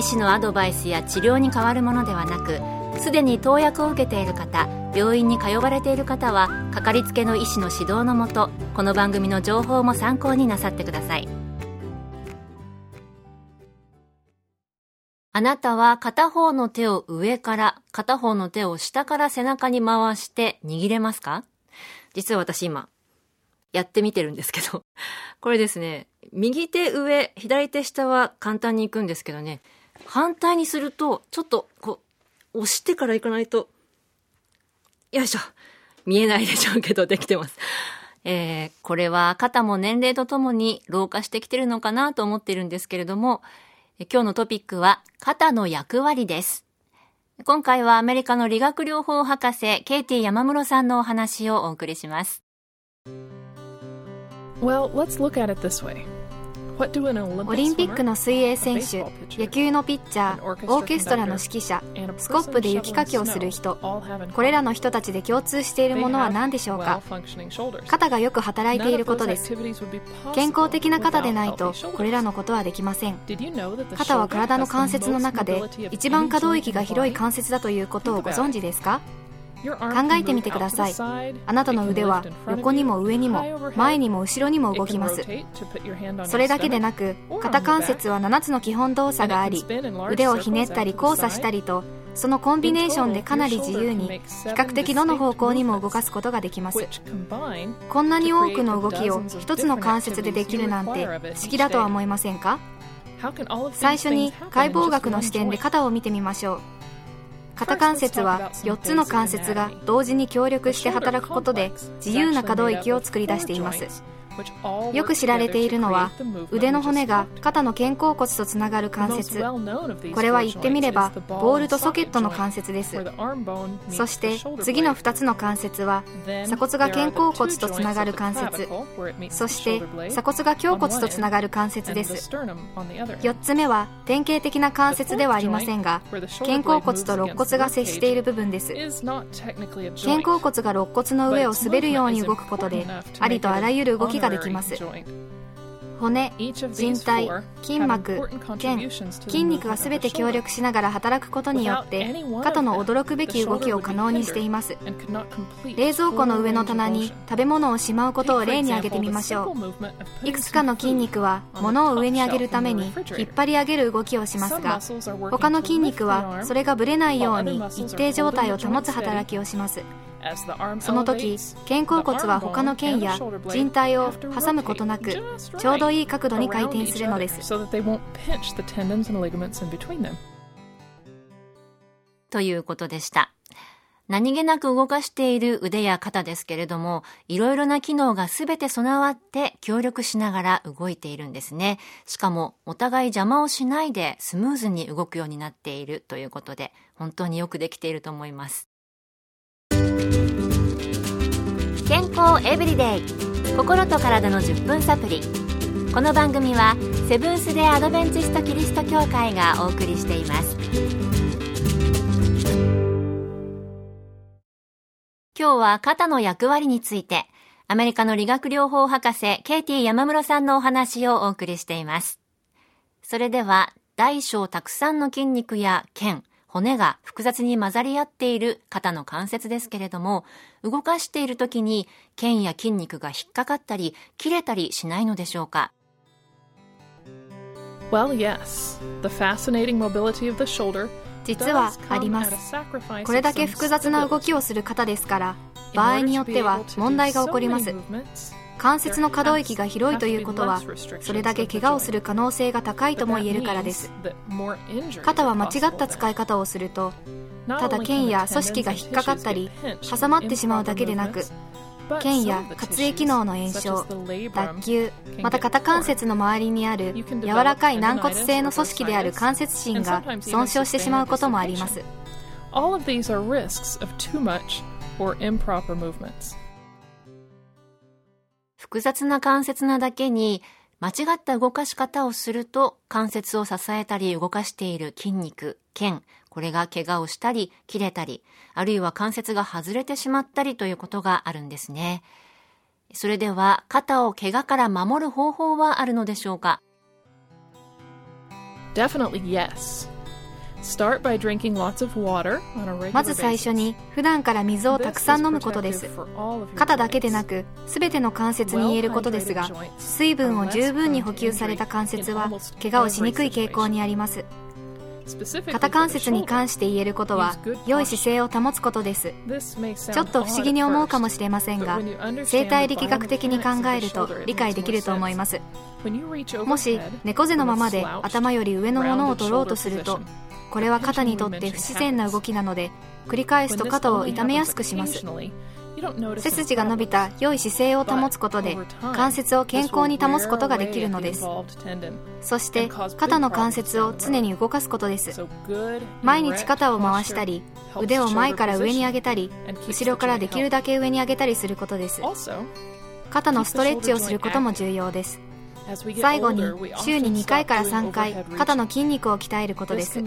医師のアドバイスや治療に変わるものではなくすでに投薬を受けている方病院に通われている方はかかりつけの医師の指導のもとこの番組の情報も参考になさってください。あなたは片方の手を上から片方の手を下から背中に回して握れますか？実は私今やってみてるんですけど。これですね。右手上左手下は簡単にいくんですけどね。反対にすると、ちょっと、こう、押してから行かないと、よいしょ。見えないでしょうけど、できてます。えー、これは肩も年齢とともに老化してきてるのかなと思ってるんですけれども、今日のトピックは肩の役割です。今回はアメリカの理学療法博士、ケイティ山室さんのお話をお送りします。Well, let's look at it this way. オリンピックの水泳選手野球のピッチャーオーケストラの指揮者スコップで雪かきをする人。これらの人たちで共通しているものは何でしょうか？肩がよく働いていることです。健康的な肩でないとこれらのことはできません。肩は体の関節の中で一番可動域が広い関節だということをご存知ですか？考えてみてください。あなたの腕は横にも上にも前にも後ろにも動きます。それだけでなく肩関節は7つの基本動作があり腕をひねったり交差したりとそのコンビネーションでかなり自由に比較的どの方向にも動かすことができます。こんなに多くの動きを一つの関節でできるなんて不思議だとは思いませんか？最初に解剖学の視点で肩を見てみましょう肩関節は4つの関節が同時に協力して働くことで自由な可動域を作り出しています。よく知られているのは腕の骨が肩の肩甲骨とつながる関節。これは言ってみればボールとソケットの関節です。そして次の2つの関節は鎖骨が肩甲骨とつながる関節。そして鎖骨が胸骨とつながる関節です。4つ目は典型的な関節ではありませんが肩甲骨と肋骨が接している部分です。肩甲骨が肋骨の上を滑るように動くことでありとあらゆる動きができます。骨人体筋膜腱筋肉が全て協力しながら働くことによって肩の驚くべき動きを可能にしています。冷蔵庫の上の棚に食べ物をしまうことを例に挙げてみましょう。いくつかの筋肉は物を上に上げるために引っ張り上げる動きをしますが他の筋肉はそれがぶれないように一定状態を保つ働きをします。その時肩甲骨は他の腱や靭帯を挟むことなくちょうどいい角度に回転するのですということでした何気なく動かしている腕や肩ですけれども、いろいろな機能がすべて備わって協力しながら動いているんですね。しかも、お互い邪魔をしないでスムーズに動くようになっているということで、本当によくできていると思います。健康エブリデイ。心と体の10分サプリ。この番組はセブンス・デ・アドベンチスト・キリスト教会がお送りしています。今日は肩の役割についてアメリカの理学療法博士ケイティ山室さんのお話をお送りしています。それでは大小たくさんの筋肉や腱骨が複雑に混ざり合っている肩の関節ですけれども、動かしている時に腱や筋肉が引っかかったり、切れたりしないのでしょうか？Well, yes. The fascinating mobility of the shoulder 実はあります。これだけ複雑な動きをする方ですから場合によっては問題が起こります関節の可動域が広いということはそれだけ怪我をする可能性が高いとも言えるからです肩は間違った使い方をするとただ腱や組織が引っかかったり挟まってしまうだけでなく腱や活液脳の炎症脱臼また肩関節の周りにある柔らかい軟骨性の組織である関節芯が損傷してしまうこともあります All of these are risks of too much or improper movements. 複雑な関節なだけに間違った動かし方をすると関節を支えたり動かしている筋肉、腱、これが怪我をしたり切れたり、あるいは関節が外れてしまったりということがあるんですね。それでは肩を怪我から守る方法はあるのでしょうか？Definitely yes. まず最初に普段から水をたくさん飲むことです。肩だけでなく全ての関節に言えることですが水分を十分に補給された関節は怪我をしにくい傾向にあります肩関節に関して言えることは良い姿勢を保つことです。ちょっと不思議に思うかもしれませんが生体力学的に考えると理解できると思います。もし猫背のままで頭より上のものを取ろうとするとこれは肩にとって不自然な動きなので繰り返すと肩を痛めやすくします背筋が伸びた良い姿勢を保つことで関節を健康に保つことができるのです。そして肩の関節を常に動かすことです。毎日肩を回したり腕を前から上に上げたり後ろからできるだけ上に上げたりすることです。肩のストレッチをすることも重要です。最後に週に2回から3回肩の筋肉を鍛えることです。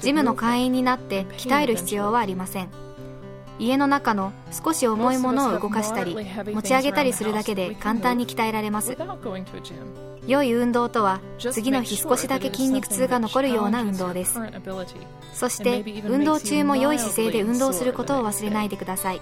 ジムの会員になって鍛える必要はありません家の中の少し重いものを動かしたり持ち上げたりするだけで簡単に鍛えられます。良い運動とは次の日少しだけ筋肉痛が残るような運動です。そして運動中も良い姿勢で運動することを忘れないでください。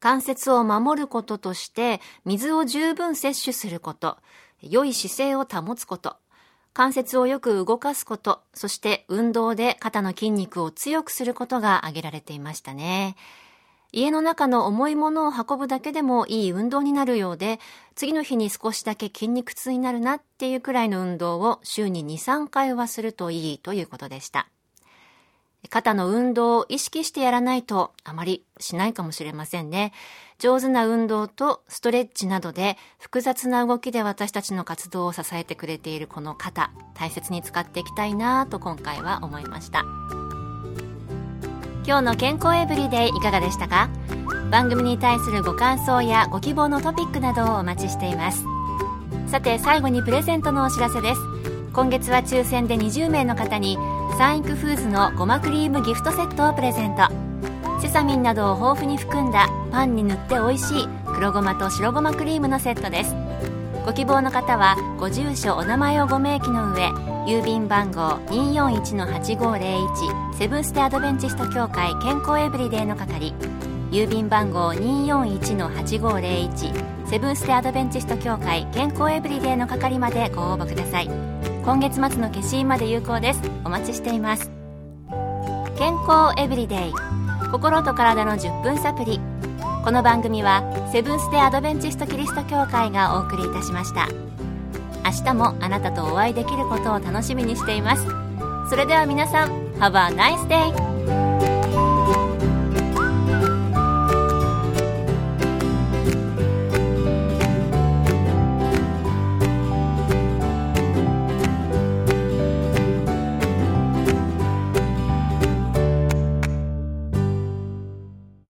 関節を守ることとして水を十分摂取すること。良い姿勢を保つこと関節をよく動かすこと、そして運動で肩の筋肉を強くすることが挙げられていましたね。家の中の重いものを運ぶだけでもいい運動になるようで、次の日に少しだけ筋肉痛になるなっていうくらいの運動を週に2、3回はするといいということでした。肩の運動を意識してやらないとあまりしないかもしれませんね。上手な運動とストレッチなどで複雑な動きで私たちの活動を支えてくれているこの肩、大切に使っていきたいなと今回は思いました。今日の健康エブリデイいかがでしたか？番組に対するご感想やご希望のトピックなどをお待ちしています。さて最後にプレゼントのお知らせです。今月は抽選で20名の方にサンイクフーズのごまクリームギフトセットをプレゼント。セサミンなどを豊富に含んだパンに塗って美味しい黒ごまと白ごまクリームのセットです。ご希望の方はご住所お名前をご明記の上郵便番号241-8501セブンス・テ・アドベンチスト協会健康エブリデイの係郵便番号241-8501セブンス・テ・アドベンチスト協会健康エブリデイの係までご応募ください。今月末の消印まで有効です。お待ちしています。健康エブリデイ。心と体の10分サプリ。この番組はセブンス・デ・アドベンチスト・キリスト教会がお送りいたしました。明日もあなたとお会いできることを楽しみにしています。それでは皆さん Have a nice day!